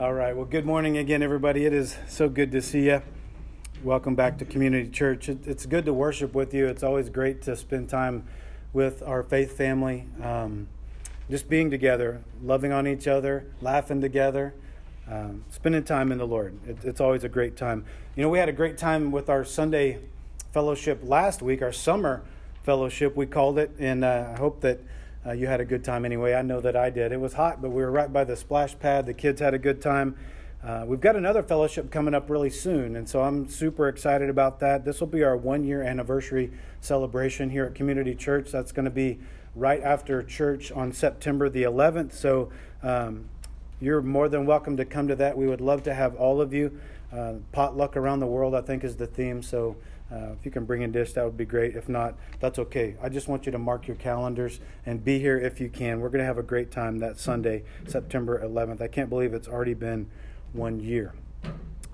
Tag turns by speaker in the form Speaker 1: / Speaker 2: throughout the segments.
Speaker 1: All right. Well, good morning again, everybody. It is so good to see you. Welcome back to Community Church. It's good to worship with you. It's always great to spend time with our faith family, um, just being together, loving on each other, laughing together, um, spending time in the Lord. It, it's always a great time. You know, we had a great time with our Sunday fellowship last week, our summer fellowship, we called it, and uh, I hope that uh, you had a good time anyway. I know that I did. It was hot, but we were right by the splash pad. The kids had a good time. Uh, we've got another fellowship coming up really soon, and so I'm super excited about that. This will be our one year anniversary celebration here at Community Church. That's going to be right after church on September the 11th. So um, you're more than welcome to come to that. We would love to have all of you. Uh, potluck around the world, I think, is the theme. So uh, if you can bring a dish, that would be great. If not, that's okay. I just want you to mark your calendars and be here if you can. We're going to have a great time that Sunday, September 11th. I can't believe it's already been one year.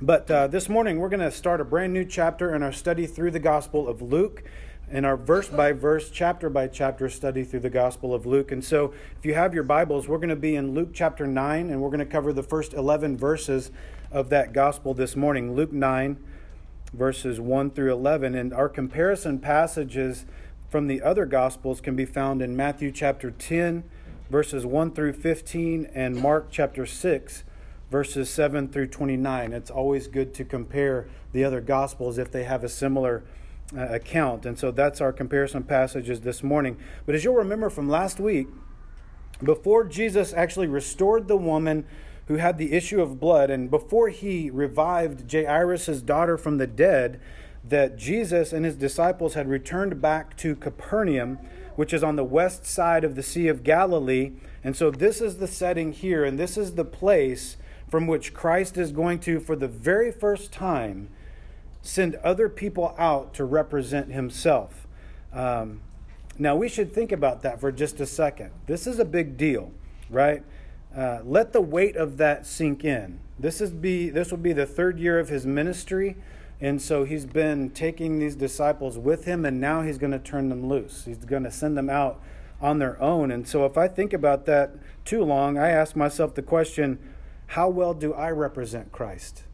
Speaker 1: But uh, this morning, we're going to start a brand new chapter in our study through the Gospel of Luke in our verse by verse, chapter by chapter study through the Gospel of Luke. And so, if you have your Bibles, we're going to be in Luke chapter 9, and we're going to cover the first 11 verses of that Gospel this morning. Luke 9 verses 1 through 11. And our comparison passages from the other Gospels can be found in Matthew chapter 10, verses 1 through 15, and Mark chapter 6, verses 7 through 29. It's always good to compare the other Gospels if they have a similar uh, account. And so that's our comparison passages this morning. But as you'll remember from last week, before Jesus actually restored the woman who had the issue of blood. And before he revived Jairus' daughter from the dead, that Jesus and his disciples had returned back to Capernaum, which is on the west side of the Sea of Galilee. And so this is the setting here, and this is the place from which Christ is going to, for the very first time, send other people out to represent himself. Um, now, we should think about that for just a second. This is a big deal, right? Uh, let the weight of that sink in. This is be this will be the third year of his ministry, and so he's been taking these disciples with him, and now he's going to turn them loose. He's going to send them out on their own. And so, if I think about that too long, I ask myself the question: How well do I represent Christ?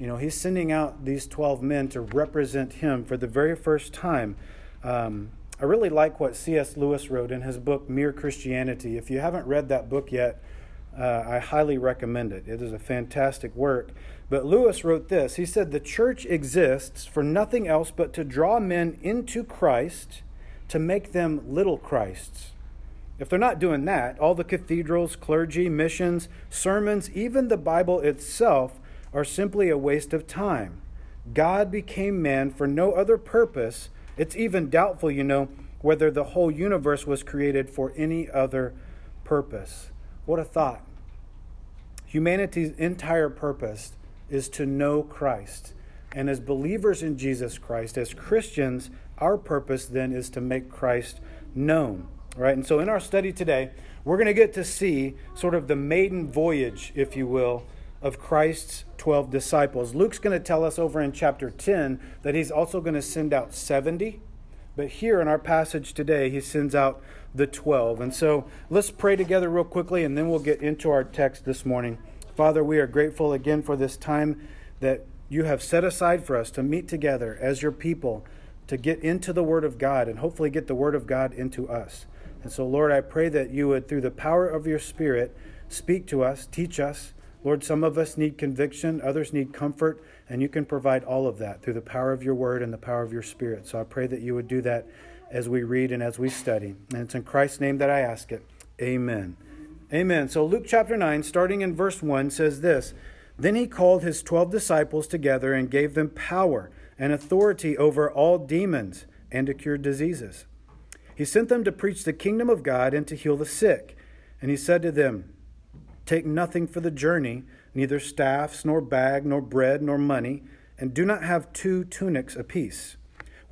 Speaker 1: You know, he's sending out these twelve men to represent him for the very first time. Um, I really like what C.S. Lewis wrote in his book Mere Christianity. If you haven't read that book yet, uh, I highly recommend it. It is a fantastic work. But Lewis wrote this He said, The church exists for nothing else but to draw men into Christ, to make them little Christs. If they're not doing that, all the cathedrals, clergy, missions, sermons, even the Bible itself are simply a waste of time. God became man for no other purpose. It's even doubtful, you know, whether the whole universe was created for any other purpose. What a thought. Humanity's entire purpose is to know Christ. And as believers in Jesus Christ, as Christians, our purpose then is to make Christ known. Right? And so in our study today, we're going to get to see sort of the maiden voyage, if you will, of Christ's 12 disciples. Luke's going to tell us over in chapter 10 that he's also going to send out 70. But here in our passage today, he sends out the 12. And so let's pray together real quickly and then we'll get into our text this morning. Father, we are grateful again for this time that you have set aside for us to meet together as your people to get into the Word of God and hopefully get the Word of God into us. And so, Lord, I pray that you would, through the power of your Spirit, speak to us, teach us. Lord, some of us need conviction, others need comfort, and you can provide all of that through the power of your Word and the power of your Spirit. So I pray that you would do that as we read and as we study. And it's in Christ's name that I ask it. Amen. Amen. So Luke chapter 9, starting in verse 1, says this Then he called his twelve disciples together and gave them power and authority over all demons and to cure diseases. He sent them to preach the kingdom of God and to heal the sick. And he said to them, Take nothing for the journey, neither staffs, nor bag, nor bread, nor money, and do not have two tunics apiece.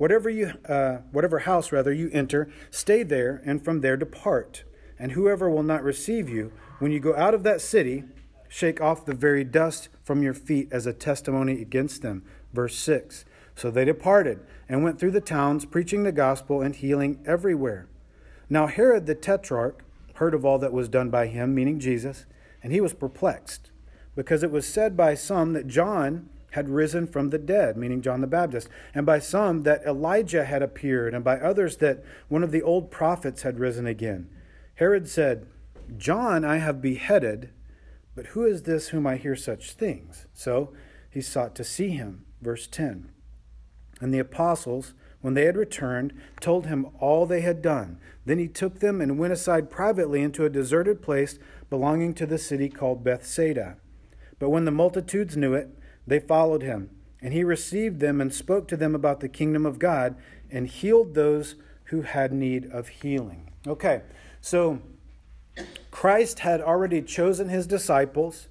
Speaker 1: Whatever, you, uh, whatever house rather you enter, stay there, and from there depart. And whoever will not receive you, when you go out of that city, shake off the very dust from your feet as a testimony against them. Verse 6. So they departed and went through the towns, preaching the gospel and healing everywhere. Now Herod the tetrarch heard of all that was done by him, meaning Jesus, and he was perplexed, because it was said by some that John had risen from the dead, meaning John the Baptist, and by some that Elijah had appeared, and by others that one of the old prophets had risen again. Herod said, John I have beheaded, but who is this whom I hear such things? So he sought to see him. Verse 10. And the apostles, when they had returned, told him all they had done. Then he took them and went aside privately into a deserted place belonging to the city called Bethsaida. But when the multitudes knew it, they followed him, and he received them and spoke to them about the kingdom of God and healed those who had need of healing. Okay, so Christ had already chosen his disciples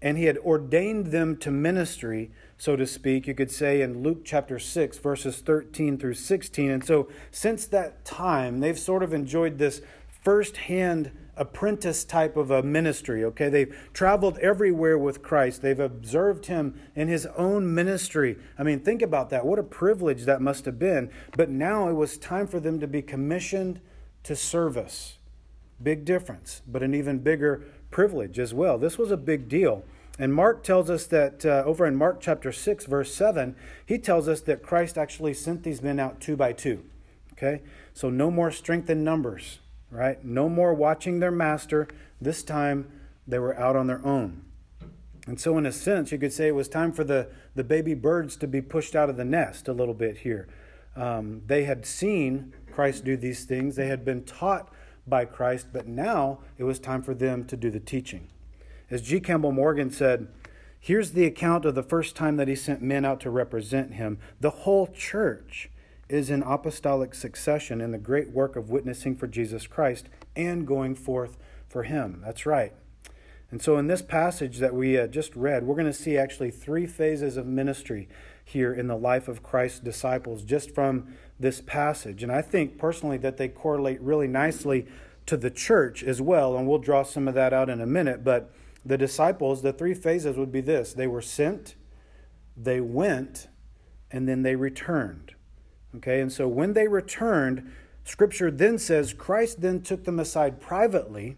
Speaker 1: and he had ordained them to ministry, so to speak, you could say in Luke chapter 6, verses 13 through 16. And so, since that time, they've sort of enjoyed this firsthand apprentice type of a ministry, okay? They've traveled everywhere with Christ. They've observed him in his own ministry. I mean, think about that. What a privilege that must have been. But now it was time for them to be commissioned to service. Big difference, but an even bigger privilege as well. This was a big deal. And Mark tells us that uh, over in Mark chapter 6, verse 7, he tells us that Christ actually sent these men out two by two. Okay? So no more strength in numbers right? No more watching their master. This time they were out on their own. And so, in a sense, you could say it was time for the, the baby birds to be pushed out of the nest a little bit here. Um, they had seen Christ do these things, they had been taught by Christ, but now it was time for them to do the teaching. As G. Campbell Morgan said, here's the account of the first time that he sent men out to represent him. The whole church is in apostolic succession in the great work of witnessing for Jesus Christ and going forth for Him. That's right. And so, in this passage that we uh, just read, we're going to see actually three phases of ministry here in the life of Christ's disciples just from this passage. And I think personally that they correlate really nicely to the church as well. And we'll draw some of that out in a minute. But the disciples, the three phases would be this they were sent, they went, and then they returned. Okay, and so when they returned, Scripture then says Christ then took them aside privately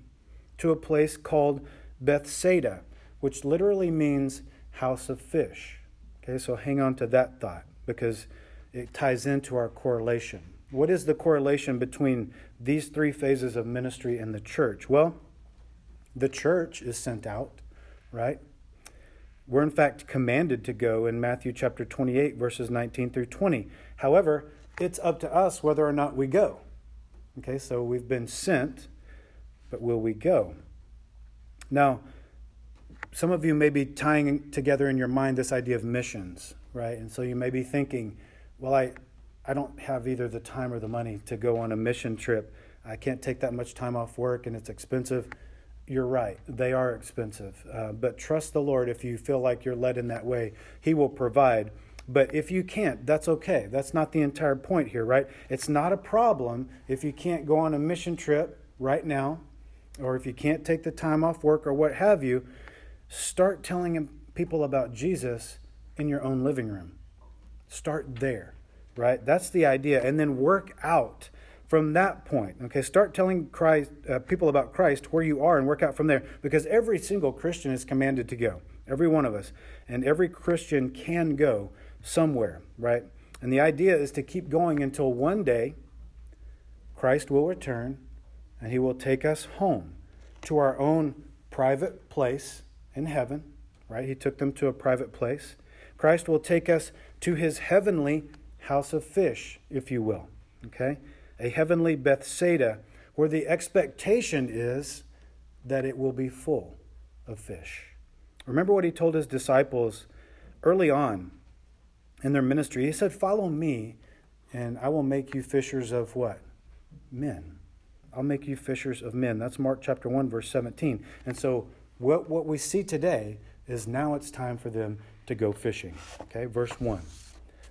Speaker 1: to a place called Bethsaida, which literally means house of fish. Okay, so hang on to that thought because it ties into our correlation. What is the correlation between these three phases of ministry and the church? Well, the church is sent out, right? We're in fact commanded to go in Matthew chapter 28, verses 19 through 20. However, it's up to us whether or not we go. Okay, so we've been sent, but will we go? Now, some of you may be tying together in your mind this idea of missions, right? And so you may be thinking, well, I, I don't have either the time or the money to go on a mission trip. I can't take that much time off work and it's expensive. You're right, they are expensive. Uh, but trust the Lord if you feel like you're led in that way, He will provide. But if you can't, that's okay. That's not the entire point here, right? It's not a problem if you can't go on a mission trip right now, or if you can't take the time off work or what have you. Start telling people about Jesus in your own living room. Start there, right? That's the idea. And then work out from that point. Okay, start telling Christ, uh, people about Christ where you are and work out from there because every single Christian is commanded to go. Every one of us. And every Christian can go somewhere, right? And the idea is to keep going until one day Christ will return and he will take us home to our own private place in heaven, right? He took them to a private place. Christ will take us to his heavenly house of fish, if you will, okay? A heavenly Bethsaida where the expectation is that it will be full of fish. Remember what he told his disciples early on in their ministry. He said, Follow me, and I will make you fishers of what? Men. I'll make you fishers of men. That's Mark chapter 1, verse 17. And so, what, what we see today is now it's time for them to go fishing. Okay, verse 1.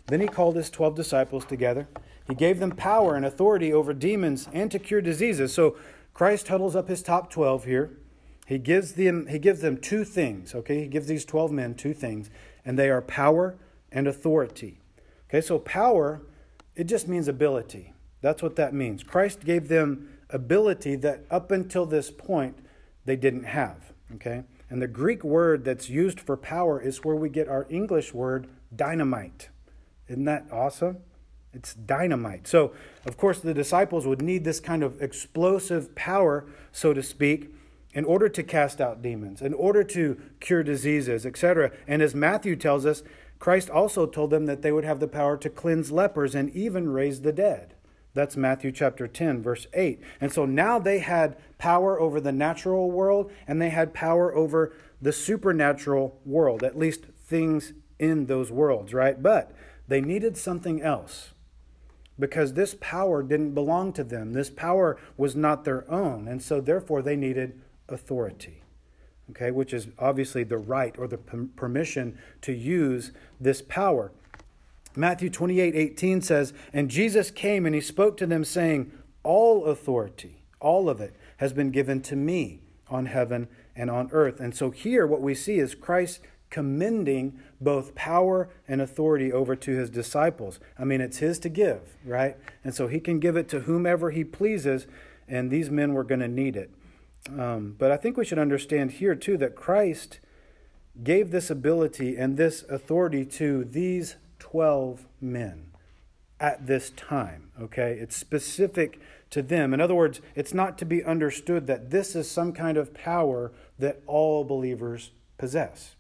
Speaker 1: Then he called his 12 disciples together. He gave them power and authority over demons and to cure diseases. So, Christ huddles up his top 12 here. He gives them, he gives them two things, okay? He gives these 12 men two things, and they are power and authority. Okay, so power, it just means ability. That's what that means. Christ gave them ability that up until this point they didn't have. Okay? And the Greek word that's used for power is where we get our English word dynamite. Isn't that awesome? It's dynamite. So, of course, the disciples would need this kind of explosive power, so to speak, in order to cast out demons, in order to cure diseases, etc. And as Matthew tells us, Christ also told them that they would have the power to cleanse lepers and even raise the dead. That's Matthew chapter 10, verse 8. And so now they had power over the natural world and they had power over the supernatural world, at least things in those worlds, right? But they needed something else because this power didn't belong to them. This power was not their own. And so, therefore, they needed authority, okay, which is obviously the right or the permission to use this power. Matthew 28 18 says, And Jesus came and he spoke to them, saying, All authority, all of it, has been given to me on heaven and on earth. And so here, what we see is Christ commending both power and authority over to his disciples. I mean, it's his to give, right? And so he can give it to whomever he pleases, and these men were going to need it. Um, but I think we should understand here, too, that Christ gave this ability and this authority to these 12 men at this time, okay? It's specific to them. In other words, it's not to be understood that this is some kind of power that all believers possess.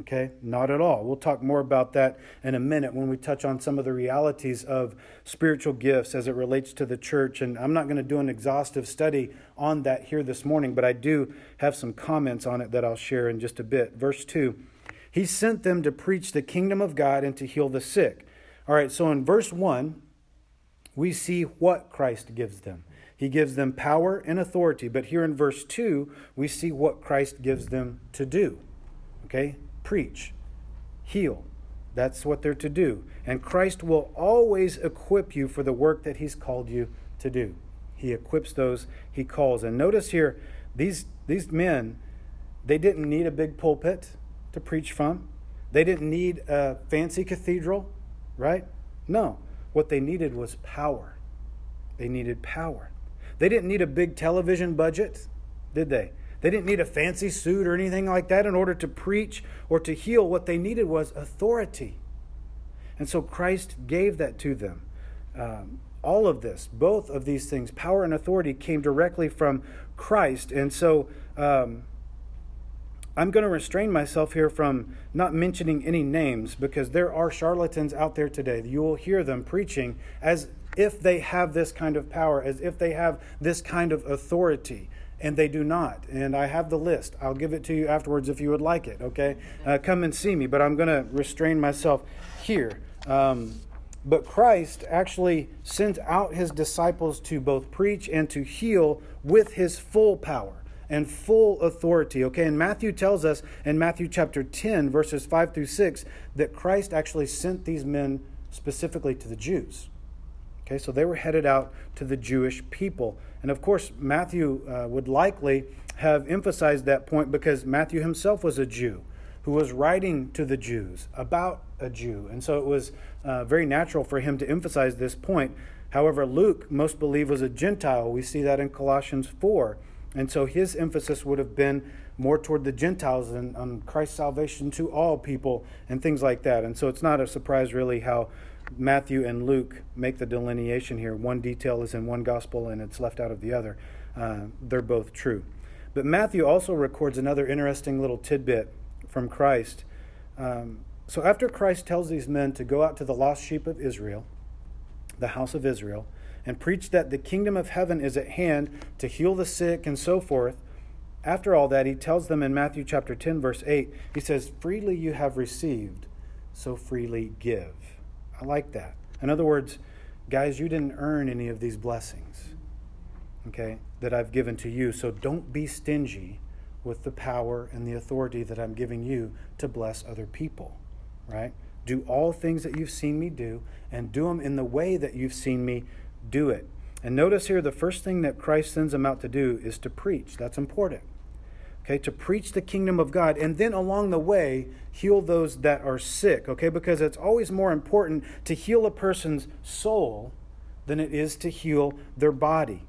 Speaker 1: Okay, not at all. We'll talk more about that in a minute when we touch on some of the realities of spiritual gifts as it relates to the church. And I'm not going to do an exhaustive study on that here this morning, but I do have some comments on it that I'll share in just a bit. Verse 2 He sent them to preach the kingdom of God and to heal the sick. All right, so in verse 1, we see what Christ gives them. He gives them power and authority. But here in verse 2, we see what Christ gives them to do. Okay? Preach, heal. That's what they're to do. And Christ will always equip you for the work that He's called you to do. He equips those He calls. And notice here, these, these men, they didn't need a big pulpit to preach from, they didn't need a fancy cathedral, right? No. What they needed was power. They needed power. They didn't need a big television budget, did they? They didn't need a fancy suit or anything like that in order to preach or to heal. What they needed was authority. And so Christ gave that to them. Um, all of this, both of these things, power and authority, came directly from Christ. And so um, I'm going to restrain myself here from not mentioning any names because there are charlatans out there today. You will hear them preaching as if they have this kind of power, as if they have this kind of authority and they do not. And I have the list. I'll give it to you afterwards if you would like it, okay? Uh, come and see me, but I'm going to restrain myself here. Um, but Christ actually sent out his disciples to both preach and to heal with his full power and full authority. Okay, and Matthew tells us in Matthew chapter 10, verses 5 through 6, that Christ actually sent these men specifically to the Jews. Okay, so they were headed out to the Jewish people. And of course, Matthew uh, would likely have emphasized that point because Matthew himself was a Jew who was writing to the Jews about a Jew. And so it was uh, very natural for him to emphasize this point. However, Luke, most believe, was a Gentile. We see that in Colossians 4. And so his emphasis would have been more toward the Gentiles and on Christ's salvation to all people and things like that. And so it's not a surprise, really, how Matthew and Luke make the delineation here. One detail is in one gospel and it's left out of the other. Uh, they're both true. But Matthew also records another interesting little tidbit from Christ. Um, so after Christ tells these men to go out to the lost sheep of Israel, the house of Israel, and preach that the kingdom of heaven is at hand to heal the sick and so forth, after all that, he tells them in Matthew chapter 10, verse 8, he says, Freely you have received, so freely give. I like that. In other words, guys, you didn't earn any of these blessings, okay, that I've given to you. So don't be stingy with the power and the authority that I'm giving you to bless other people, right? Do all things that you've seen me do and do them in the way that you've seen me do it. And notice here the first thing that Christ sends them out to do is to preach. That's important okay, to preach the kingdom of God, and then along the way, heal those that are sick, okay, because it's always more important to heal a person's soul than it is to heal their body,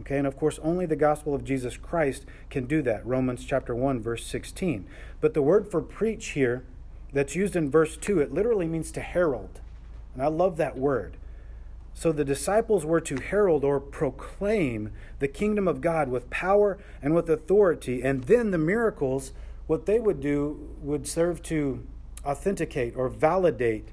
Speaker 1: Okay, and of course, only the gospel of Jesus Christ can do that. Romans chapter 1, verse 16. But the word for preach here that's used in verse 2, it literally means to herald. And I love that word. So the disciples were to herald or proclaim the kingdom of God with power and with authority. And then the miracles, what they would do, would serve to authenticate or validate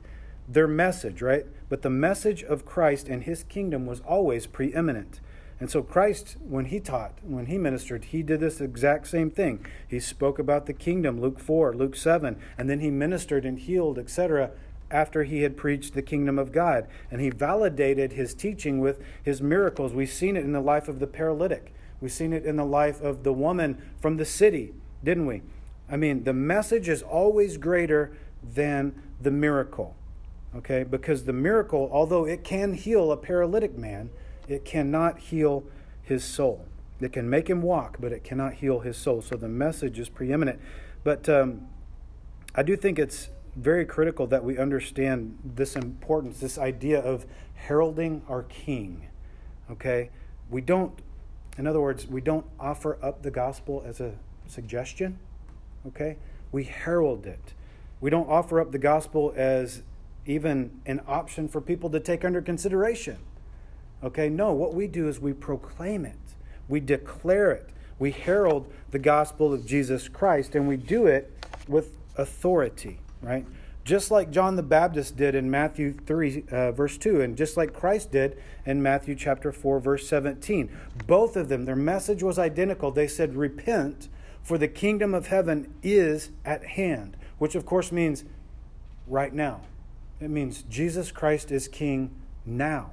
Speaker 1: their message, right? But the message of Christ and his kingdom was always preeminent. And so Christ, when he taught, when he ministered, he did this exact same thing. He spoke about the kingdom, Luke 4, Luke 7, and then he ministered and healed, etc., after he had preached the kingdom of God. And he validated his teaching with his miracles. We've seen it in the life of the paralytic, we've seen it in the life of the woman from the city, didn't we? I mean, the message is always greater than the miracle. Okay? Because the miracle, although it can heal a paralytic man, it cannot heal his soul. It can make him walk, but it cannot heal his soul. So the message is preeminent. But um, I do think it's very critical that we understand this importance, this idea of heralding our king. Okay? We don't, in other words, we don't offer up the gospel as a suggestion. Okay? We herald it. We don't offer up the gospel as even an option for people to take under consideration. Okay, no, what we do is we proclaim it, we declare it, we herald the gospel of Jesus Christ, and we do it with authority, right? Just like John the Baptist did in Matthew 3, uh, verse 2, and just like Christ did in Matthew chapter 4, verse 17. Both of them, their message was identical. They said, Repent, for the kingdom of heaven is at hand, which of course means right now. It means Jesus Christ is king now.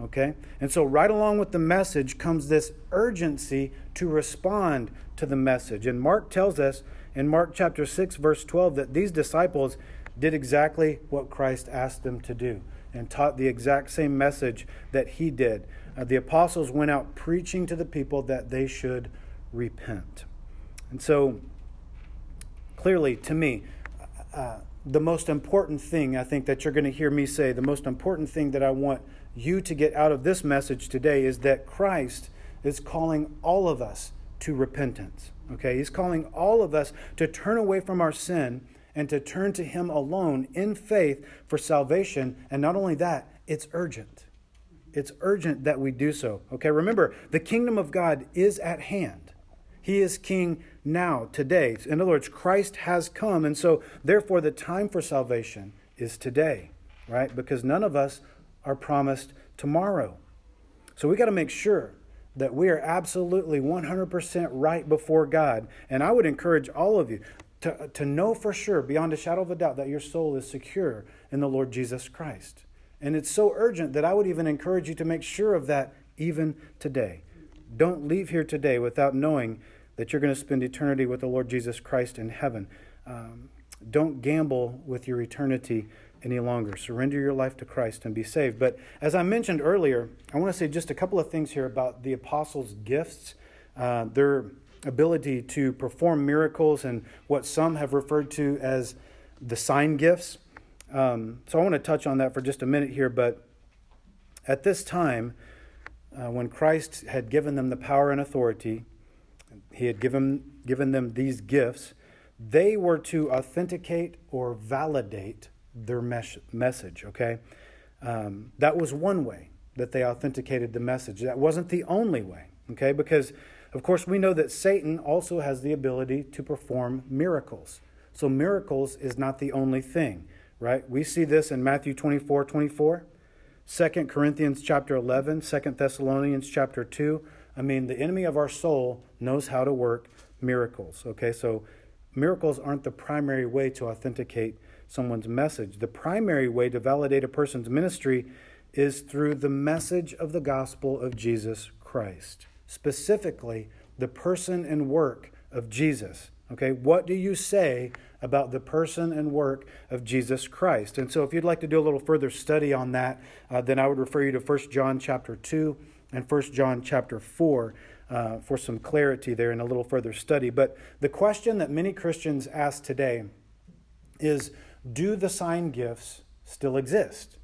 Speaker 1: Okay? And so, right along with the message comes this urgency to respond to the message. And Mark tells us in Mark chapter 6, verse 12, that these disciples did exactly what Christ asked them to do and taught the exact same message that he did. Uh, the apostles went out preaching to the people that they should repent. And so, clearly, to me, uh, the most important thing I think that you're going to hear me say, the most important thing that I want you to get out of this message today is that Christ is calling all of us to repentance. Okay? He's calling all of us to turn away from our sin and to turn to Him alone in faith for salvation. And not only that, it's urgent. It's urgent that we do so. Okay? Remember, the kingdom of God is at hand. He is king now, today. In other words, Christ has come. And so, therefore, the time for salvation is today, right? Because none of us are promised tomorrow. So we got to make sure that we are absolutely 100% right before God. And I would encourage all of you to, to know for sure, beyond a shadow of a doubt, that your soul is secure in the Lord Jesus Christ. And it's so urgent that I would even encourage you to make sure of that even today. Don't leave here today without knowing that you're going to spend eternity with the Lord Jesus Christ in heaven. Um, don't gamble with your eternity any longer. Surrender your life to Christ and be saved. But as I mentioned earlier, I want to say just a couple of things here about the apostles' gifts, uh, their ability to perform miracles, and what some have referred to as the sign gifts. Um, so I want to touch on that for just a minute here. But at this time, uh, when Christ had given them the power and authority, he had given, given them these gifts, they were to authenticate or validate their mes- message, okay? Um, that was one way that they authenticated the message. That wasn't the only way, okay? Because, of course, we know that Satan also has the ability to perform miracles. So, miracles is not the only thing, right? We see this in Matthew 24 24, 2 Corinthians chapter 11, 2 Thessalonians chapter 2. I mean, the enemy of our soul knows how to work miracles, okay? So, miracles aren't the primary way to authenticate someone's message. The primary way to validate a person's ministry is through the message of the gospel of Jesus Christ, specifically the person and work of Jesus. Okay, what do you say about the person and work of Jesus Christ? And so, if you'd like to do a little further study on that, uh, then I would refer you to 1 John chapter 2 and 1 John chapter 4 uh, for some clarity there and a little further study. But the question that many Christians ask today is do the sign gifts still exist?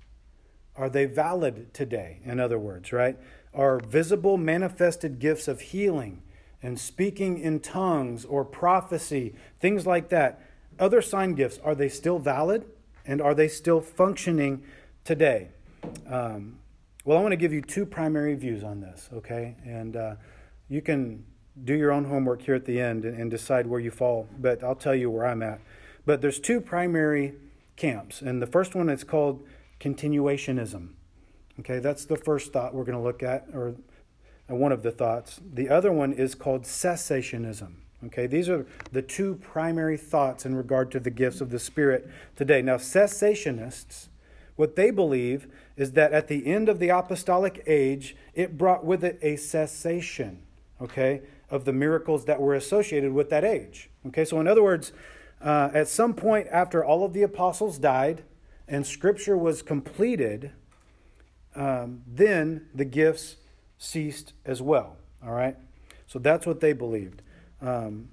Speaker 1: Are they valid today? In other words, right? are visible, manifested gifts of healing and speaking in tongues or prophecy, things like that. Other sign gifts, are they still valid? And are they still functioning today? Um, well, I want to give you two primary views on this, okay? And uh, you can do your own homework here at the end and, and decide where you fall, but I'll tell you where I'm at. But there's two primary camps, and the first one is called continuationism. Okay, that's the first thought we're going to look at, or uh, one of the thoughts. The other one is called cessationism. Okay, these are the two primary thoughts in regard to the gifts of the Spirit today. Now, cessationists, what they believe is that at the end of the apostolic age, it brought with it a cessation, okay, of the miracles that were associated with that age. Okay, so in other words, uh, at some point after all of the apostles died and Scripture was completed, um, then the gifts ceased as well. All right? So that's what they believed. Um,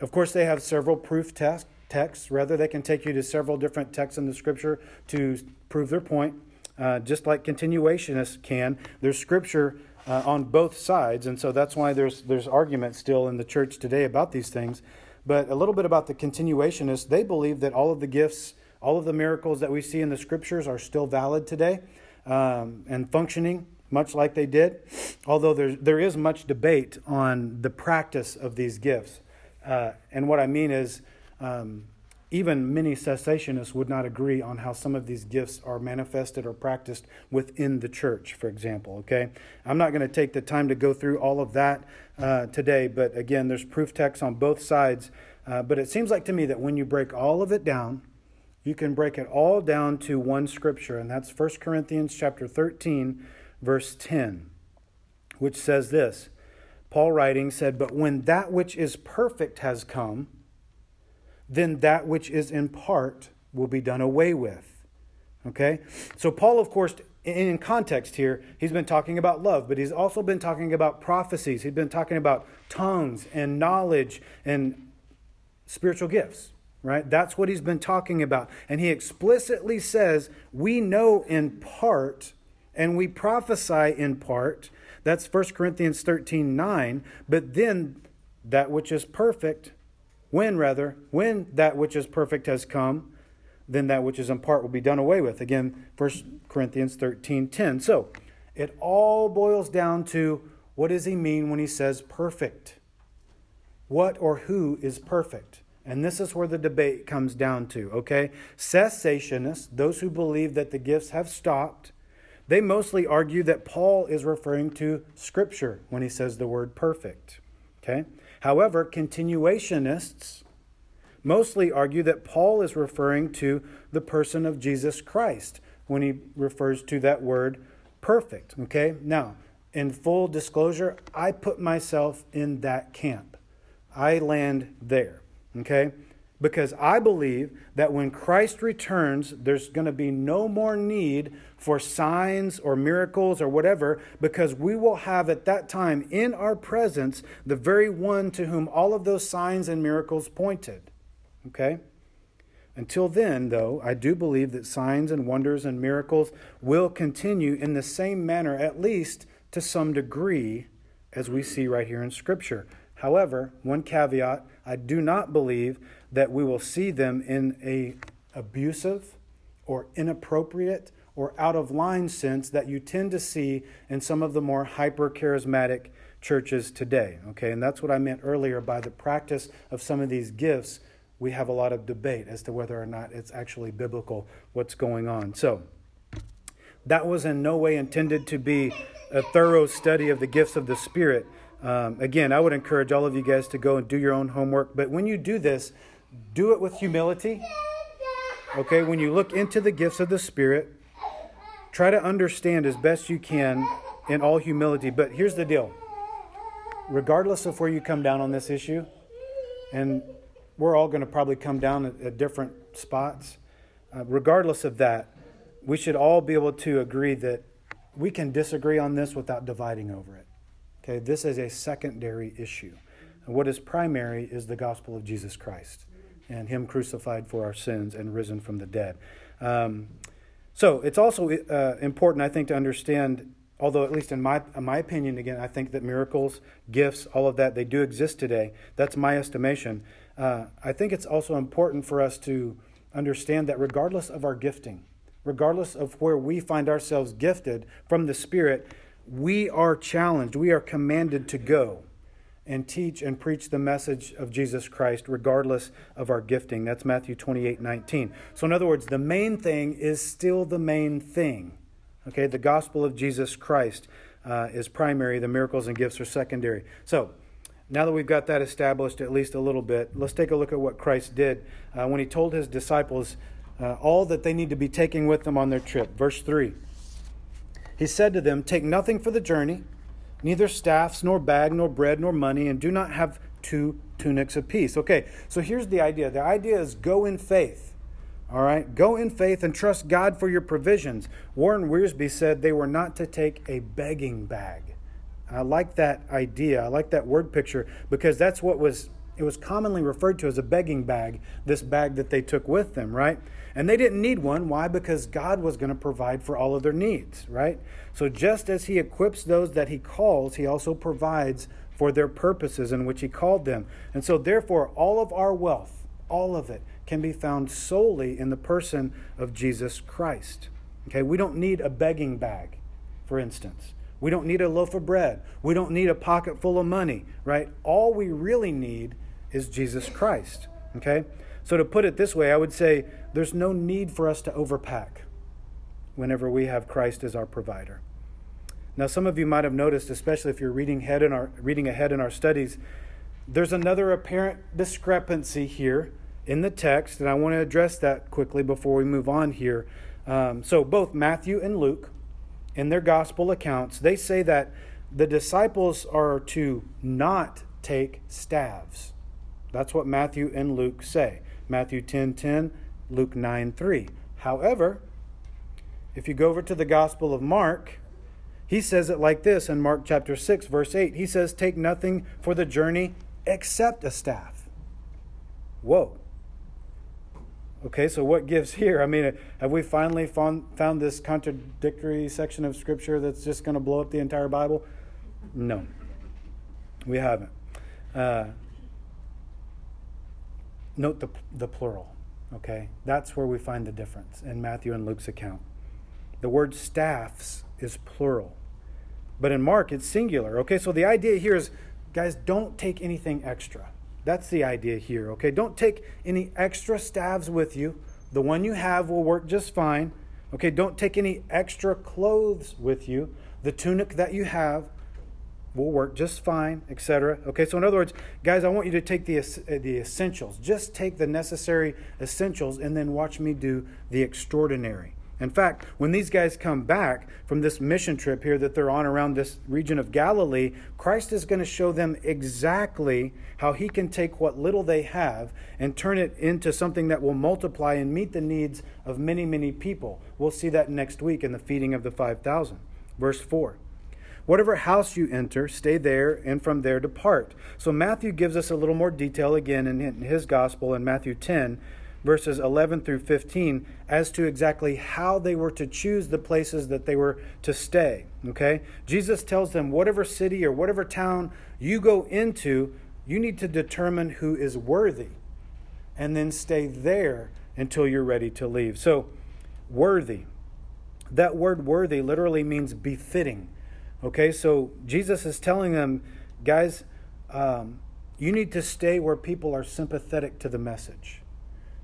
Speaker 1: of course, they have several proof tests. Texts, rather, they can take you to several different texts in the scripture to prove their point, uh, just like continuationists can. There's scripture uh, on both sides, and so that's why there's there's argument still in the church today about these things. But a little bit about the continuationists, they believe that all of the gifts, all of the miracles that we see in the scriptures are still valid today um, and functioning much like they did, although there, there is much debate on the practice of these gifts. Uh, and what I mean is, um, even many cessationists would not agree on how some of these gifts are manifested or practiced within the church, for example. Okay? I'm not going to take the time to go through all of that uh, today, but again, there's proof texts on both sides. Uh, but it seems like to me that when you break all of it down, you can break it all down to one scripture, and that's 1 Corinthians chapter 13 verse 10, which says this Paul writing said, But when that which is perfect has come, then that which is in part will be done away with. Okay? So, Paul, of course, in context here, he's been talking about love, but he's also been talking about prophecies. He's been talking about tongues and knowledge and spiritual gifts, right? That's what he's been talking about. And he explicitly says, We know in part and we prophesy in part. That's 1 Corinthians 13 9. But then that which is perfect, when rather, when that which is perfect has come, then that which is in part will be done away with. Again, 1 Corinthians 13 10. So it all boils down to what does he mean when he says perfect? What or who is perfect? And this is where the debate comes down to, okay? Cessationists, those who believe that the gifts have stopped, they mostly argue that Paul is referring to Scripture when he says the word perfect. Okay? However, continuationists mostly argue that Paul is referring to the person of Jesus Christ when he refers to that word perfect. Okay? Now, in full disclosure, I put myself in that camp. I land there. Okay? Because I believe that when Christ returns, there's going to be no more need for signs or miracles or whatever, because we will have at that time in our presence the very one to whom all of those signs and miracles pointed. Okay? Until then, though, I do believe that signs and wonders and miracles will continue in the same manner, at least to some degree, as we see right here in Scripture. However, one caveat I do not believe that we will see them in a abusive or inappropriate or out of line sense that you tend to see in some of the more hyper charismatic churches today. Okay, and that's what I meant earlier by the practice of some of these gifts. We have a lot of debate as to whether or not it's actually biblical what's going on. So, that was in no way intended to be a thorough study of the gifts of the Spirit. Um, again, I would encourage all of you guys to go and do your own homework. But when you do this, do it with humility. Okay, when you look into the gifts of the Spirit, try to understand as best you can in all humility. But here's the deal regardless of where you come down on this issue, and we're all going to probably come down at, at different spots, uh, regardless of that, we should all be able to agree that we can disagree on this without dividing over it. Okay, this is a secondary issue. And what is primary is the gospel of Jesus Christ and Him crucified for our sins and risen from the dead. Um, so it's also uh, important, I think, to understand although at least in my, in my opinion, again, I think that miracles, gifts, all of that, they do exist today. That's my estimation. Uh, I think it's also important for us to understand that regardless of our gifting, regardless of where we find ourselves gifted from the Spirit, we are challenged, we are commanded to go and teach and preach the message of Jesus Christ, regardless of our gifting. That's Matthew 28 19. So, in other words, the main thing is still the main thing. Okay, the gospel of Jesus Christ uh, is primary, the miracles and gifts are secondary. So, now that we've got that established at least a little bit, let's take a look at what Christ did uh, when he told his disciples uh, all that they need to be taking with them on their trip. Verse 3 He said to them, Take nothing for the journey, neither staffs, nor bag, nor bread, nor money, and do not have two tunics apiece. Okay, so here's the idea the idea is go in faith. All right, go in faith and trust God for your provisions. Warren Wiersbe said they were not to take a begging bag. I like that idea. I like that word picture because that's what was it was commonly referred to as a begging bag, this bag that they took with them, right? And they didn't need one. Why? Because God was going to provide for all of their needs, right? So just as He equips those that He calls, He also provides for their purposes in which He called them. And so, therefore, all of our wealth, all of it, can be found solely in the person of Jesus Christ. Okay, we don't need a begging bag, for instance. We don't need a loaf of bread. We don't need a pocket full of money, right? All we really need is Jesus Christ. Okay? So to put it this way, I would say there's no need for us to overpack whenever we have Christ as our provider. Now, some of you might have noticed, especially if you're reading ahead in our, reading ahead in our studies, there's another apparent discrepancy here in the text, and I want to address that quickly before we move on here. Um, so, both Matthew and Luke, in their gospel accounts, they say that the disciples are to not take staves. That's what Matthew and Luke say. Matthew 10 10, Luke 9 3. However, if you go over to the Gospel of Mark, he says it like this in Mark chapter 6, verse 8. He says, Take nothing for the journey except a staff. Whoa. Okay, so what gives here? I mean, have we finally found, found this contradictory section of Scripture that's just going to blow up the entire Bible? No, we haven't. Uh, note the, the plural, okay? That's where we find the difference in Matthew and Luke's account. The word staffs is plural, but in Mark it's singular, okay? So the idea here is, guys, don't take anything extra. That's the idea here, okay? Don't take any extra staves with you. The one you have will work just fine. Okay, don't take any extra clothes with you. The tunic that you have will work just fine, etc. Okay, so in other words, guys, I want you to take the, the essentials. Just take the necessary essentials and then watch me do the extraordinary. In fact, when these guys come back from this mission trip here that they're on around this region of Galilee, Christ is going to show them exactly how he can take what little they have and turn it into something that will multiply and meet the needs of many, many people. We'll see that next week in the feeding of the 5,000. Verse 4. Whatever house you enter, stay there, and from there depart. So Matthew gives us a little more detail again in his gospel in Matthew 10 verses 11 through 15 as to exactly how they were to choose the places that they were to stay. Okay? Jesus tells them whatever city or whatever town you go into, you need to determine who is worthy and then stay there until you're ready to leave. So, worthy. That word worthy literally means befitting. Okay? So, Jesus is telling them, guys, um, you need to stay where people are sympathetic to the message.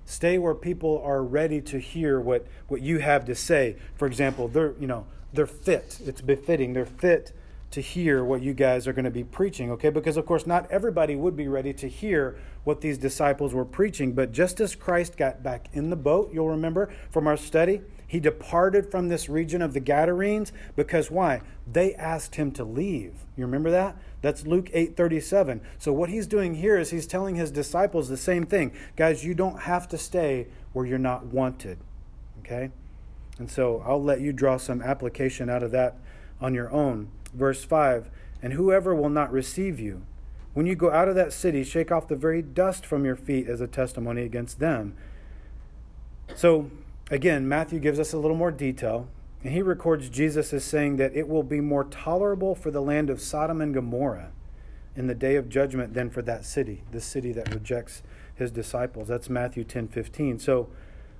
Speaker 1: Stay where people are ready to hear what, what you have to say. For example, they're, you know, they're fit. It's befitting. They're fit to hear what you guys are going to be preaching, okay? Because, of course, not everybody would be ready to hear what these disciples were preaching. But just as Christ got back in the boat, you'll remember from our study, he departed from this region of the Gadarenes because why? They asked him to leave. You remember that? That's Luke 8:37. So what he's doing here is he's telling his disciples the same thing. Guys, you don't have to stay where you're not wanted. Okay? And so I'll let you draw some application out of that on your own. Verse 5 And whoever will not receive you, when you go out of that city, shake off the very dust from your feet as a testimony against them. So, again, Matthew gives us a little more detail And he records Jesus as saying that it will be more tolerable for the land of Sodom and Gomorrah in the day of judgment than for that city, the city that rejects his disciples. That's Matthew 10 15. So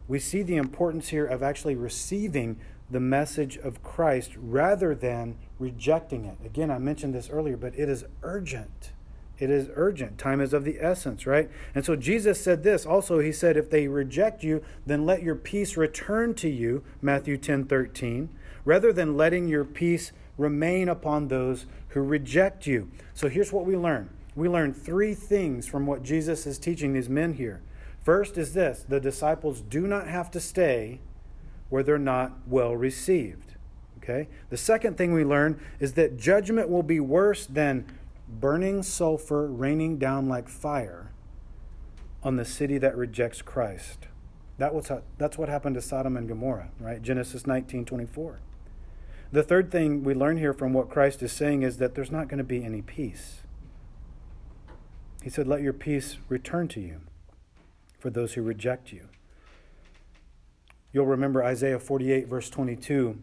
Speaker 1: we see the importance here of actually receiving the message of Christ rather than rejecting it. Again, I mentioned this earlier, but it is urgent. It is urgent. Time is of the essence, right? And so Jesus said this also. He said, If they reject you, then let your peace return to you, Matthew 10 13, rather than letting your peace remain upon those who reject you. So here's what we learn we learn three things from what Jesus is teaching these men here. First is this the disciples do not have to stay where they're not well received. Okay? The second thing we learn is that judgment will be worse than burning sulfur raining down like fire on the city that rejects Christ. That was that's what happened to Sodom and Gomorrah, right? Genesis 19 24. The third thing we learn here from what Christ is saying is that there's not going to be any peace. He said, Let your peace return to you for those who reject you. You'll remember Isaiah 48, verse 22,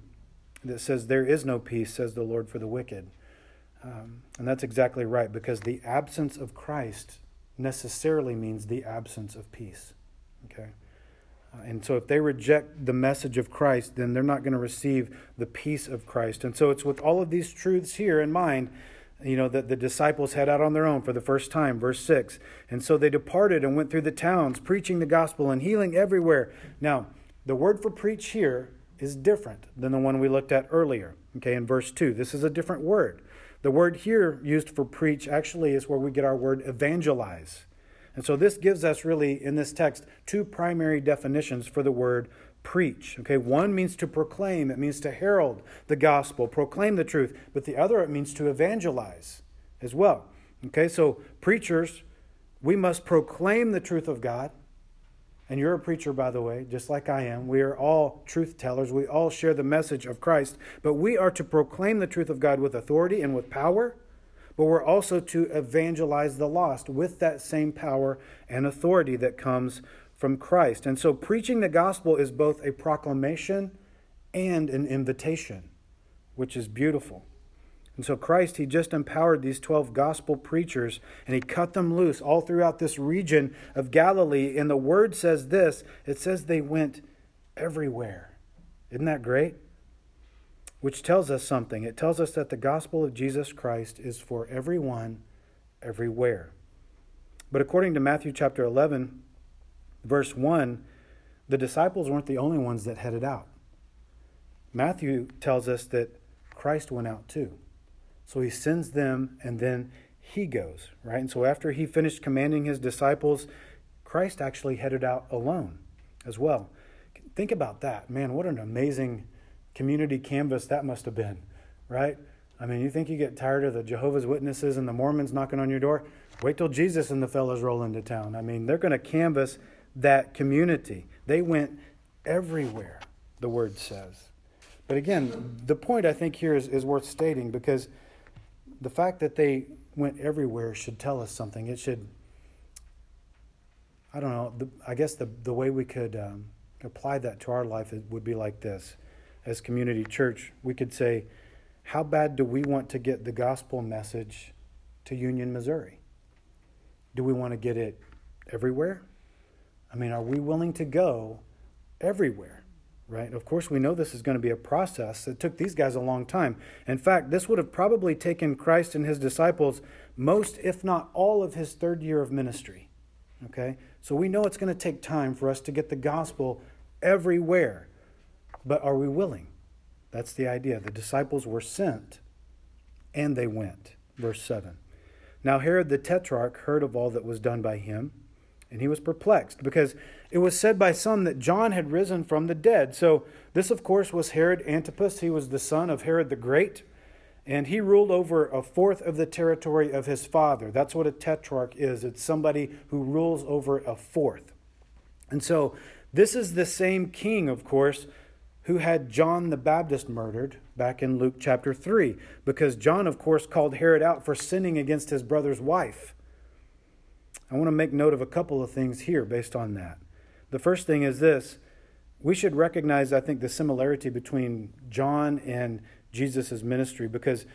Speaker 1: that says, There is no peace, says the Lord, for the wicked. Um, and that's exactly right, because the absence of Christ necessarily means the absence of peace. Okay? Uh, and so if they reject the message of Christ, then they're not going to receive the peace of Christ. And so it's with all of these truths here in mind, you know, that the disciples head out on their own for the first time. Verse 6. And so they departed and went through the towns, preaching the gospel and healing everywhere. Now, the word for preach here is different than the one we looked at earlier. Okay, in verse 2. This is a different word. The word here used for preach actually is where we get our word evangelize. And so this gives us really, in this text, two primary definitions for the word preach. Okay, one means to proclaim, it means to herald the gospel, proclaim the truth, but the other it means to evangelize as well. Okay, so preachers, we must proclaim the truth of God and you're a preacher, by the way, just like I am. We are all truth tellers. We all share the message of Christ. But we are to proclaim the truth of God with authority and with power. But we're also to evangelize the lost with that same power and authority that comes from Christ. And so preaching the gospel is both a proclamation and an invitation, which is beautiful. And so Christ, he just empowered these 12 gospel preachers and he cut them loose all throughout this region of Galilee. And the word says this it says they went everywhere. Isn't that great? Which tells us something. It tells us that the gospel of Jesus Christ is for everyone, everywhere. But according to Matthew chapter 11, verse 1, the disciples weren't the only ones that headed out. Matthew tells us that Christ went out too. So he sends them and then he goes, right? And so after he finished commanding his disciples, Christ actually headed out alone as well. Think about that. Man, what an amazing community canvas that must have been, right? I mean, you think you get tired of the Jehovah's Witnesses and the Mormons knocking on your door? Wait till Jesus and the fellows roll into town. I mean, they're going to canvas that community. They went everywhere, the word says. But again, the point I think here is, is worth stating because the fact that they went everywhere should tell us something. It should, I don't know, the, I guess the, the way we could um, apply that to our life would be like this. As community church, we could say, how bad do we want to get the gospel message to Union, Missouri? Do we want to get it everywhere? I mean, are we willing to go everywhere? Right? Of course, we know this is going to be a process. It took these guys a long time. In fact, this would have probably taken Christ and his disciples most, if not all, of his third year of ministry. Okay? So we know it's going to take time for us to get the gospel everywhere. But are we willing? That's the idea. The disciples were sent and they went. Verse 7. Now Herod the Tetrarch heard of all that was done by him and he was perplexed because it was said by some that John had risen from the dead. So, this, of course, was Herod Antipas. He was the son of Herod the Great, and he ruled over a fourth of the territory of his father. That's what a tetrarch is it's somebody who rules over a fourth. And so, this is the same king, of course, who had John the Baptist murdered back in Luke chapter 3, because John, of course, called Herod out for sinning against his brother's wife. I want to make note of a couple of things here based on that. The first thing is this we should recognize, I think, the similarity between John and Jesus' ministry because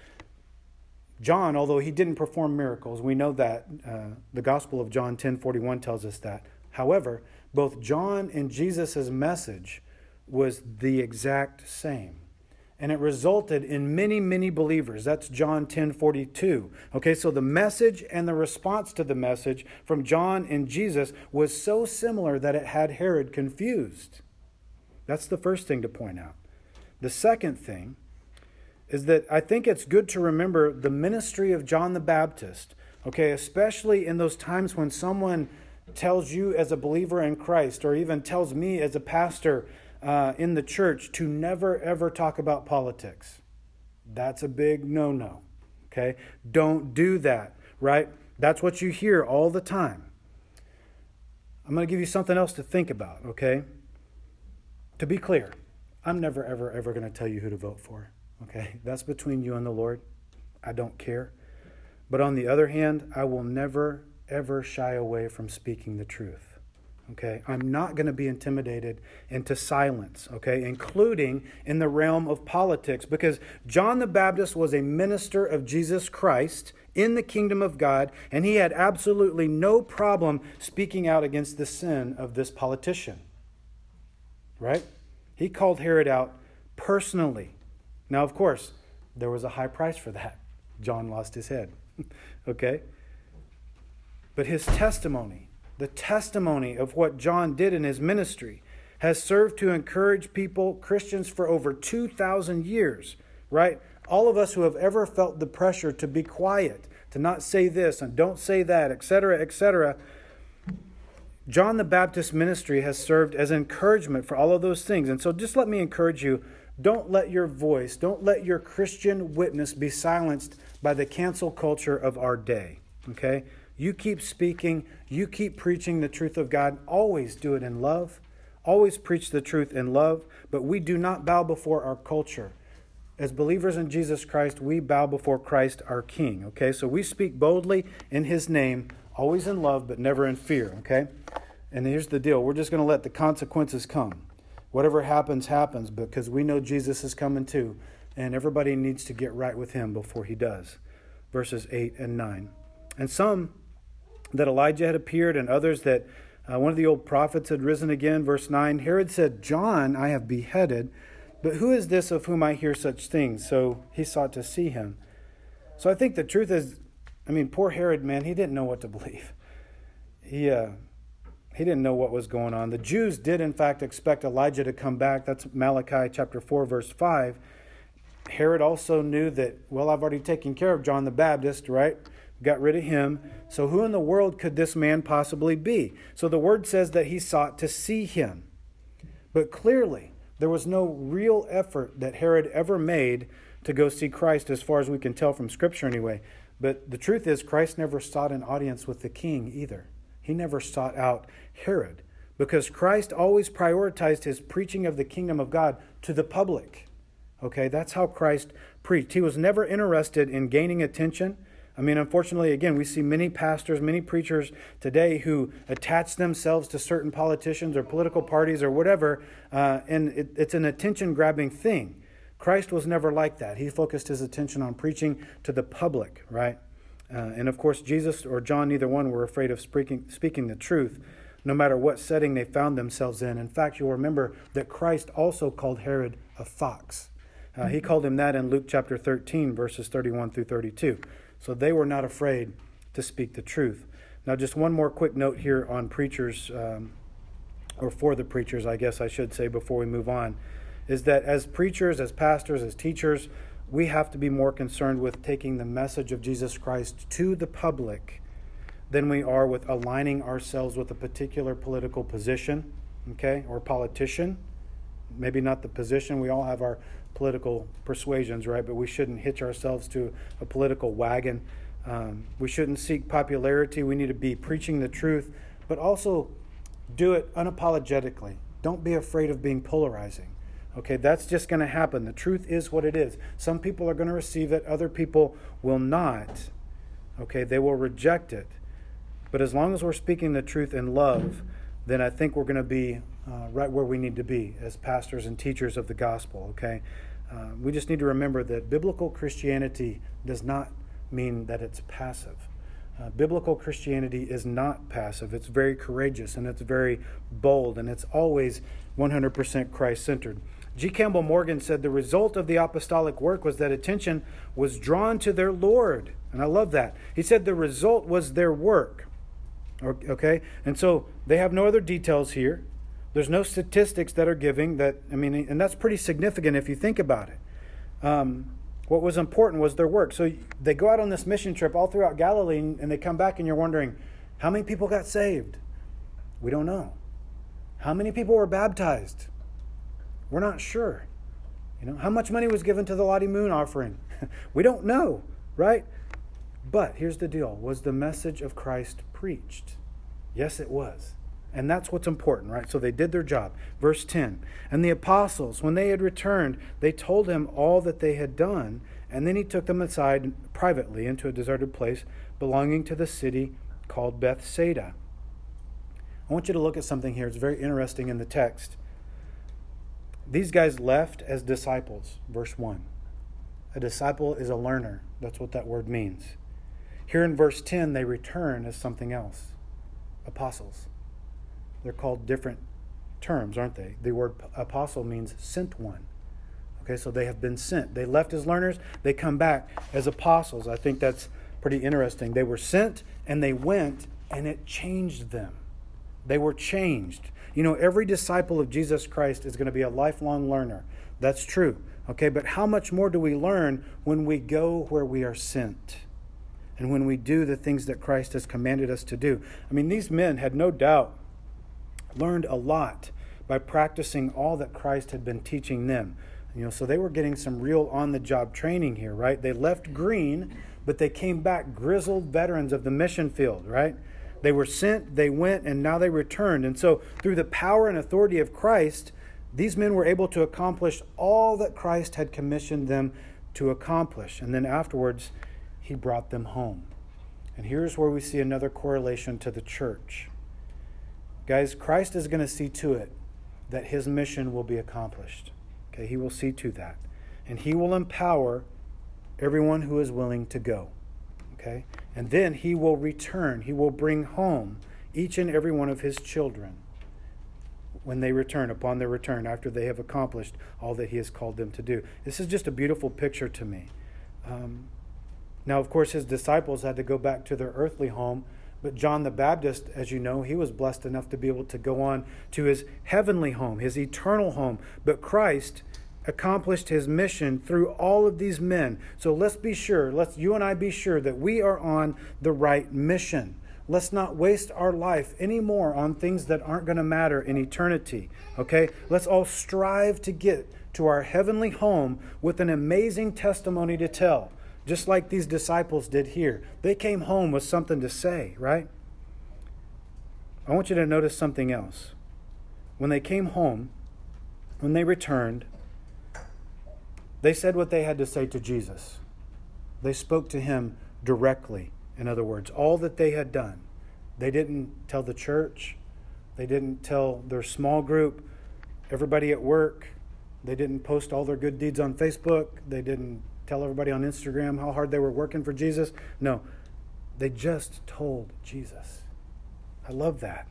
Speaker 1: John, although he didn't perform miracles, we know that uh, the Gospel of John 10 41 tells us that. However, both John and Jesus' message was the exact same. And it resulted in many, many believers. That's John 10 42. Okay, so the message and the response to the message from John and Jesus was so similar that it had Herod confused. That's the first thing to point out. The second thing is that I think it's good to remember the ministry of John the Baptist, okay, especially in those times when someone tells you as a believer in Christ, or even tells me as a pastor uh, in the church, to never ever talk about politics. That's a big no no, okay? Don't do that, right? That's what you hear all the time. I'm going to give you something else to think about, okay? To be clear, I'm never, ever, ever going to tell you who to vote for. Okay? That's between you and the Lord. I don't care. But on the other hand, I will never, ever shy away from speaking the truth. Okay? I'm not going to be intimidated into silence, okay? Including in the realm of politics, because John the Baptist was a minister of Jesus Christ in the kingdom of God, and he had absolutely no problem speaking out against the sin of this politician. Right? He called Herod out personally. Now, of course, there was a high price for that. John lost his head. okay? But his testimony, the testimony of what John did in his ministry, has served to encourage people, Christians, for over 2,000 years, right? All of us who have ever felt the pressure to be quiet, to not say this and don't say that, etc., etc., John the Baptist ministry has served as encouragement for all of those things. And so just let me encourage you don't let your voice, don't let your Christian witness be silenced by the cancel culture of our day. Okay? You keep speaking, you keep preaching the truth of God. Always do it in love. Always preach the truth in love, but we do not bow before our culture. As believers in Jesus Christ, we bow before Christ our King. Okay? So we speak boldly in his name, always in love, but never in fear. Okay? And here's the deal we're just going to let the consequences come. Whatever happens, happens because we know Jesus is coming too, and everybody needs to get right with him before he does. Verses 8 and 9. And some that Elijah had appeared, and others that uh, one of the old prophets had risen again. Verse 9 Herod said, John I have beheaded, but who is this of whom I hear such things? So he sought to see him. So I think the truth is, I mean, poor Herod, man, he didn't know what to believe. He, uh, he didn't know what was going on. The Jews did, in fact, expect Elijah to come back. That's Malachi chapter 4, verse 5. Herod also knew that, well, I've already taken care of John the Baptist, right? Got rid of him. So who in the world could this man possibly be? So the word says that he sought to see him. But clearly, there was no real effort that Herod ever made to go see Christ, as far as we can tell from Scripture anyway. But the truth is, Christ never sought an audience with the king either. He never sought out Herod because Christ always prioritized his preaching of the kingdom of God to the public. Okay, that's how Christ preached. He was never interested in gaining attention. I mean, unfortunately, again, we see many pastors, many preachers today who attach themselves to certain politicians or political parties or whatever, uh, and it, it's an attention grabbing thing. Christ was never like that. He focused his attention on preaching to the public, right? Uh, and of course, Jesus or John, neither one were afraid of speaking, speaking the truth, no matter what setting they found themselves in. In fact, you'll remember that Christ also called Herod a fox. Uh, he called him that in Luke chapter 13, verses 31 through 32. So they were not afraid to speak the truth. Now, just one more quick note here on preachers, um, or for the preachers, I guess I should say, before we move on, is that as preachers, as pastors, as teachers, we have to be more concerned with taking the message of Jesus Christ to the public than we are with aligning ourselves with a particular political position, okay, or politician. Maybe not the position. We all have our political persuasions, right? But we shouldn't hitch ourselves to a political wagon. Um, we shouldn't seek popularity. We need to be preaching the truth, but also do it unapologetically. Don't be afraid of being polarizing. Okay, that's just going to happen. The truth is what it is. Some people are going to receive it, other people will not. Okay, they will reject it. But as long as we're speaking the truth in love, then I think we're going to be uh, right where we need to be as pastors and teachers of the gospel, okay? Uh, we just need to remember that biblical Christianity does not mean that it's passive. Uh, biblical Christianity is not passive. It's very courageous and it's very bold and it's always 100% Christ centered. G. Campbell Morgan said the result of the apostolic work was that attention was drawn to their Lord. And I love that. He said the result was their work. Okay? And so they have no other details here. There's no statistics that are giving that, I mean, and that's pretty significant if you think about it. Um, what was important was their work. So they go out on this mission trip all throughout Galilee and they come back and you're wondering, how many people got saved? We don't know. How many people were baptized? We're not sure. You know, how much money was given to the Lottie Moon offering? we don't know, right? But here's the deal was the message of Christ preached? Yes, it was. And that's what's important, right? So they did their job. Verse 10 And the apostles, when they had returned, they told him all that they had done. And then he took them aside privately into a deserted place belonging to the city called Bethsaida. I want you to look at something here. It's very interesting in the text. These guys left as disciples, verse 1. A disciple is a learner. That's what that word means. Here in verse 10, they return as something else apostles. They're called different terms, aren't they? The word apostle means sent one. Okay, so they have been sent. They left as learners, they come back as apostles. I think that's pretty interesting. They were sent and they went, and it changed them. They were changed. You know, every disciple of Jesus Christ is going to be a lifelong learner. That's true. Okay, but how much more do we learn when we go where we are sent? And when we do the things that Christ has commanded us to do. I mean, these men had no doubt learned a lot by practicing all that Christ had been teaching them. You know, so they were getting some real on the job training here, right? They left green, but they came back grizzled veterans of the mission field, right? They were sent, they went, and now they returned. And so, through the power and authority of Christ, these men were able to accomplish all that Christ had commissioned them to accomplish. And then afterwards, he brought them home. And here's where we see another correlation to the church. Guys, Christ is going to see to it that his mission will be accomplished. Okay, he will see to that. And he will empower everyone who is willing to go. Okay? And then he will return. He will bring home each and every one of his children when they return, upon their return, after they have accomplished all that he has called them to do. This is just a beautiful picture to me. Um, now, of course, his disciples had to go back to their earthly home but John the Baptist, as you know, he was blessed enough to be able to go on to his heavenly home, his eternal home. But Christ accomplished his mission through all of these men. So let's be sure, let's you and I be sure that we are on the right mission. Let's not waste our life anymore on things that aren't going to matter in eternity. Okay? Let's all strive to get to our heavenly home with an amazing testimony to tell just like these disciples did here. They came home with something to say, right? I want you to notice something else. When they came home, when they returned, they said what they had to say to Jesus. They spoke to him directly, in other words, all that they had done. They didn't tell the church, they didn't tell their small group, everybody at work, they didn't post all their good deeds on Facebook, they didn't tell everybody on Instagram how hard they were working for Jesus. No, they just told Jesus. I love that.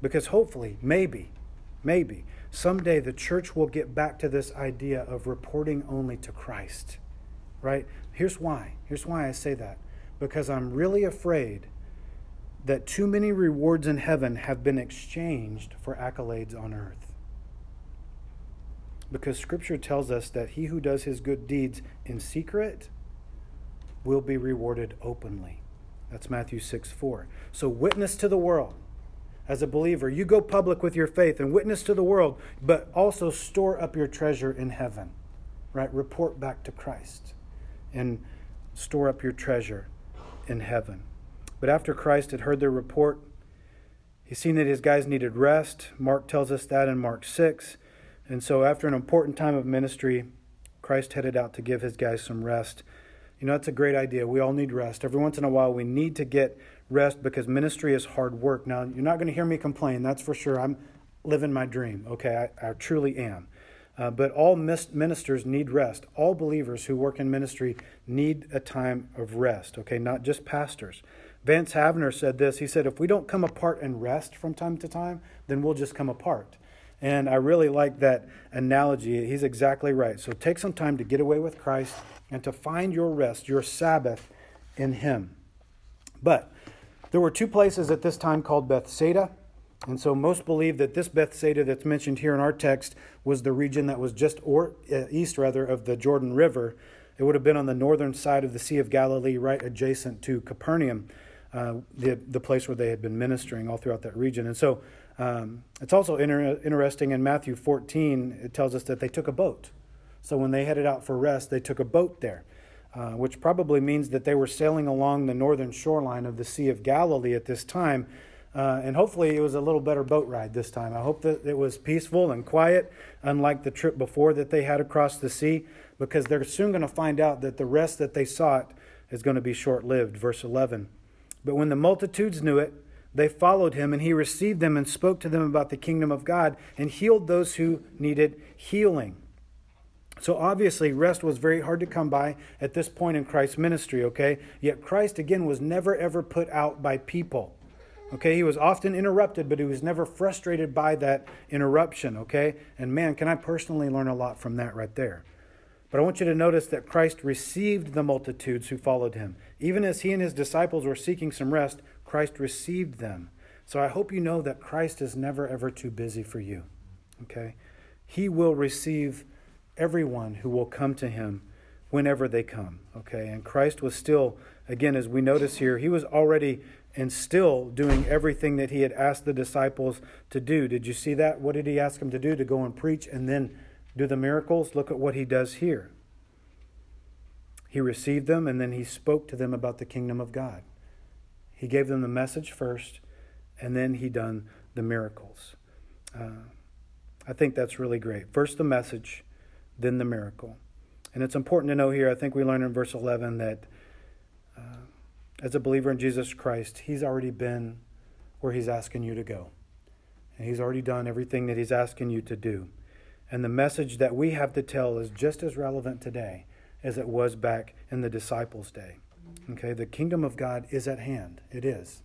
Speaker 1: Because hopefully, maybe, maybe, someday the church will get back to this idea of reporting only to Christ. Right? Here's why. Here's why I say that. Because I'm really afraid that too many rewards in heaven have been exchanged for accolades on earth because Scripture tells us that he who does his good deeds in secret will be rewarded openly. That's Matthew 6 4. So, witness to the world. As a believer, you go public with your faith and witness to the world, but also store up your treasure in heaven. Right? Report back to Christ and store up your treasure in heaven. But after Christ had heard their report, he's seen that his guys needed rest. Mark tells us that in Mark 6. And so, after an important time of ministry, Christ headed out to give his guys some rest. You know, that's a great idea. We all need rest. Every once in a while, we need to get rest because ministry is hard work. Now, you're not going to hear me complain, that's for sure. I'm, living my dream. Okay, I, I truly am. Uh, but all ministers need rest. All believers who work in ministry need a time of rest, okay, not just pastors. Vance Havner said this. He said, If we don't come apart and rest from time to time, then we'll just come apart. And I really like that analogy. He's exactly right. So take some time to get away with Christ and to find your rest, your Sabbath in Him. But there were two places at this time called Bethsaida. And so most believe that this Bethsaida that's mentioned here in our text was the region that was just or, uh, east, rather, of the Jordan River. It would have been on the northern side of the Sea of Galilee, right adjacent to Capernaum, uh, the, the place where they had been ministering all throughout that region. And so um, it's also inter- interesting in Matthew 14, it tells us that they took a boat. So when they headed out for rest, they took a boat there, uh, which probably means that they were sailing along the northern shoreline of the Sea of Galilee at this time. Uh, and hopefully it was a little better boat ride this time. I hope that it was peaceful and quiet, unlike the trip before that they had across the sea, because they're soon going to find out that the rest that they sought is going to be short lived. Verse 11. But when the multitudes knew it, they followed him, and he received them and spoke to them about the kingdom of God and healed those who needed healing. So obviously, rest was very hard to come by at this point in Christ's ministry, okay? Yet Christ, again, was never ever put out by people. Okay, he was often interrupted, but he was never frustrated by that interruption, okay? And man, can I personally learn a lot from that right there. But I want you to notice that Christ received the multitudes who followed him. Even as he and his disciples were seeking some rest, Christ received them. So I hope you know that Christ is never, ever too busy for you. Okay? He will receive everyone who will come to him whenever they come. Okay? And Christ was still, again, as we notice here, he was already and still doing everything that he had asked the disciples to do. Did you see that? What did he ask them to do? To go and preach and then do the miracles? Look at what he does here. He received them and then he spoke to them about the kingdom of God. He gave them the message first, and then he done the miracles. Uh, I think that's really great. First the message, then the miracle. And it's important to know here, I think we learn in verse 11 that uh, as a believer in Jesus Christ, he's already been where he's asking you to go. And he's already done everything that he's asking you to do. And the message that we have to tell is just as relevant today as it was back in the disciples' day. Okay, the kingdom of God is at hand. It is.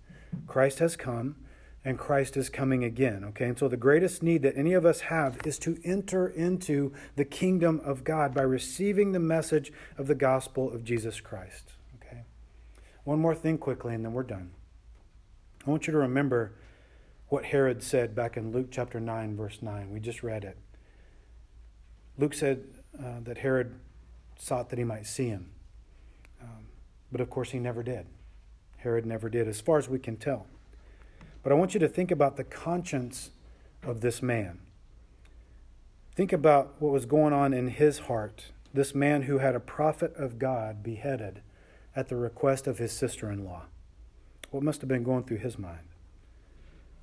Speaker 1: Christ has come and Christ is coming again. Okay, and so the greatest need that any of us have is to enter into the kingdom of God by receiving the message of the gospel of Jesus Christ. Okay, one more thing quickly and then we're done. I want you to remember what Herod said back in Luke chapter 9, verse 9. We just read it. Luke said uh, that Herod sought that he might see him. But of course, he never did. Herod never did, as far as we can tell. But I want you to think about the conscience of this man. Think about what was going on in his heart. This man who had a prophet of God beheaded at the request of his sister in law. What must have been going through his mind?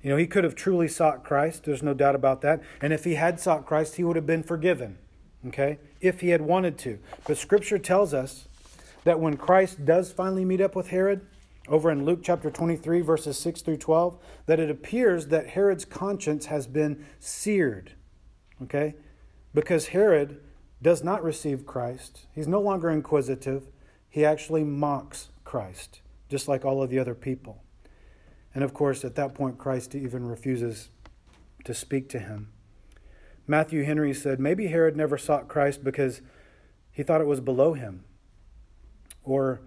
Speaker 1: You know, he could have truly sought Christ. There's no doubt about that. And if he had sought Christ, he would have been forgiven. Okay? If he had wanted to. But Scripture tells us that when Christ does finally meet up with Herod, over in Luke chapter 23, verses 6 through 12, that it appears that Herod's conscience has been seared. Okay? Because Herod does not receive Christ. He's no longer inquisitive. He actually mocks Christ, just like all of the other people. And of course, at that point, Christ even refuses to speak to him. Matthew Henry said maybe Herod never sought Christ because he thought it was below him or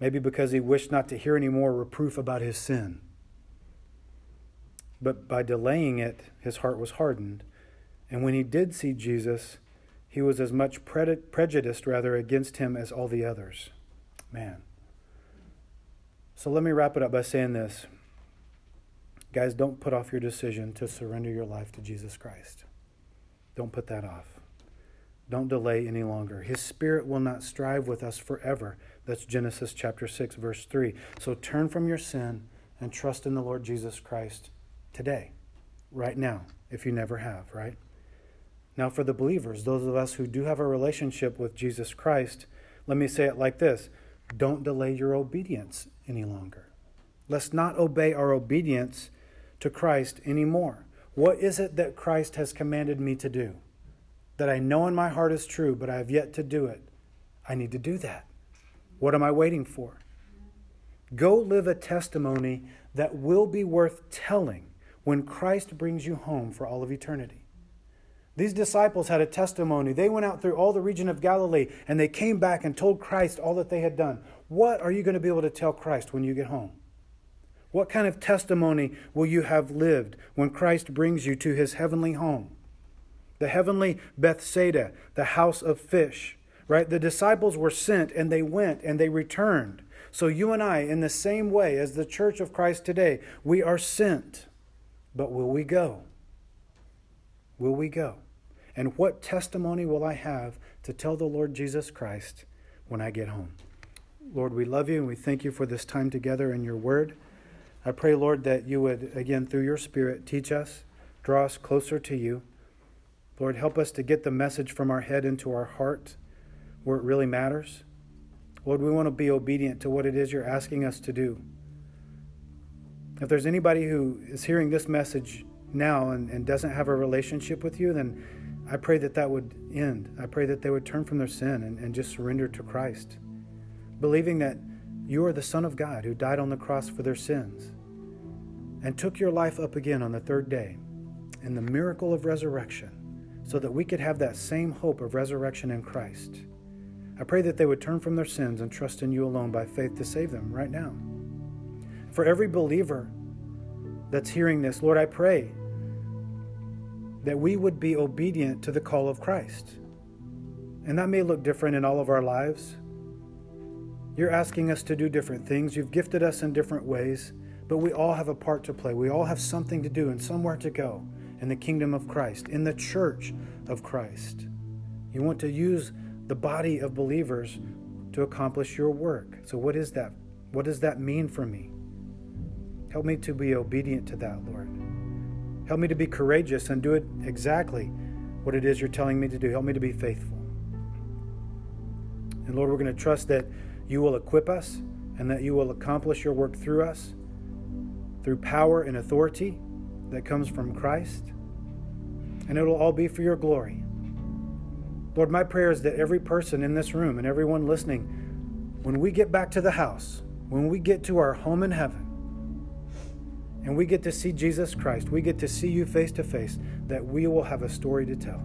Speaker 1: maybe because he wished not to hear any more reproof about his sin. But by delaying it, his heart was hardened. And when he did see Jesus, he was as much prejudiced rather against him as all the others. Man. So let me wrap it up by saying this. Guys, don't put off your decision to surrender your life to Jesus Christ. Don't put that off. Don't delay any longer. His Spirit will not strive with us forever. That's Genesis chapter 6, verse 3. So turn from your sin and trust in the Lord Jesus Christ today, right now, if you never have, right? Now, for the believers, those of us who do have a relationship with Jesus Christ, let me say it like this don't delay your obedience any longer. Let's not obey our obedience to Christ anymore. What is it that Christ has commanded me to do? That I know in my heart is true, but I have yet to do it. I need to do that. What am I waiting for? Go live a testimony that will be worth telling when Christ brings you home for all of eternity. These disciples had a testimony. They went out through all the region of Galilee and they came back and told Christ all that they had done. What are you going to be able to tell Christ when you get home? What kind of testimony will you have lived when Christ brings you to his heavenly home? The heavenly Bethsaida, the house of fish, right? The disciples were sent and they went and they returned. So you and I, in the same way as the church of Christ today, we are sent. But will we go? Will we go? And what testimony will I have to tell the Lord Jesus Christ when I get home? Lord, we love you and we thank you for this time together in your word. I pray, Lord, that you would, again, through your Spirit, teach us, draw us closer to you. Lord, help us to get the message from our head into our heart where it really matters. Lord, we want to be obedient to what it is you're asking us to do. If there's anybody who is hearing this message now and, and doesn't have a relationship with you, then I pray that that would end. I pray that they would turn from their sin and, and just surrender to Christ, believing that you are the Son of God who died on the cross for their sins and took your life up again on the third day in the miracle of resurrection so that we could have that same hope of resurrection in Christ. I pray that they would turn from their sins and trust in you alone by faith to save them right now. For every believer that's hearing this, Lord, I pray that we would be obedient to the call of Christ. And that may look different in all of our lives. You're asking us to do different things. You've gifted us in different ways, but we all have a part to play. We all have something to do and somewhere to go in the kingdom of Christ, in the church of Christ. You want to use the body of believers to accomplish your work. So, what is that? What does that mean for me? Help me to be obedient to that, Lord. Help me to be courageous and do it exactly what it is you're telling me to do. Help me to be faithful. And Lord, we're going to trust that you will equip us and that you will accomplish your work through us through power and authority that comes from Christ. And it'll all be for your glory. Lord, my prayer is that every person in this room and everyone listening, when we get back to the house, when we get to our home in heaven, and we get to see Jesus Christ, we get to see you face to face, that we will have a story to tell.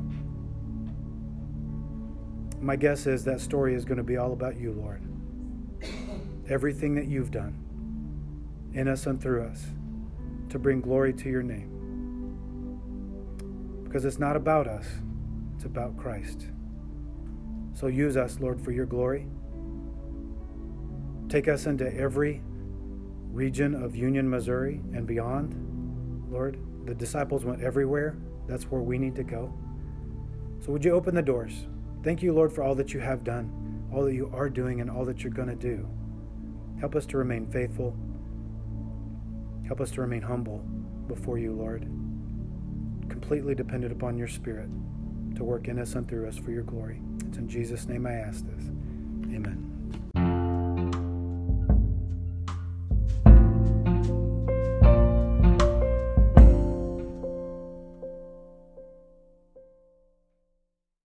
Speaker 1: My guess is that story is going to be all about you, Lord. Everything that you've done in us and through us to bring glory to your name. Because it's not about us, it's about Christ. So use us, Lord, for your glory. Take us into every region of Union, Missouri, and beyond. Lord, the disciples went everywhere. That's where we need to go. So would you open the doors? Thank you, Lord, for all that you have done, all that you are doing, and all that you're going to do. Help us to remain faithful. Help us to remain humble before you, Lord, completely dependent upon your Spirit to work in us and through us for your glory. It's in Jesus' name I ask this. Amen.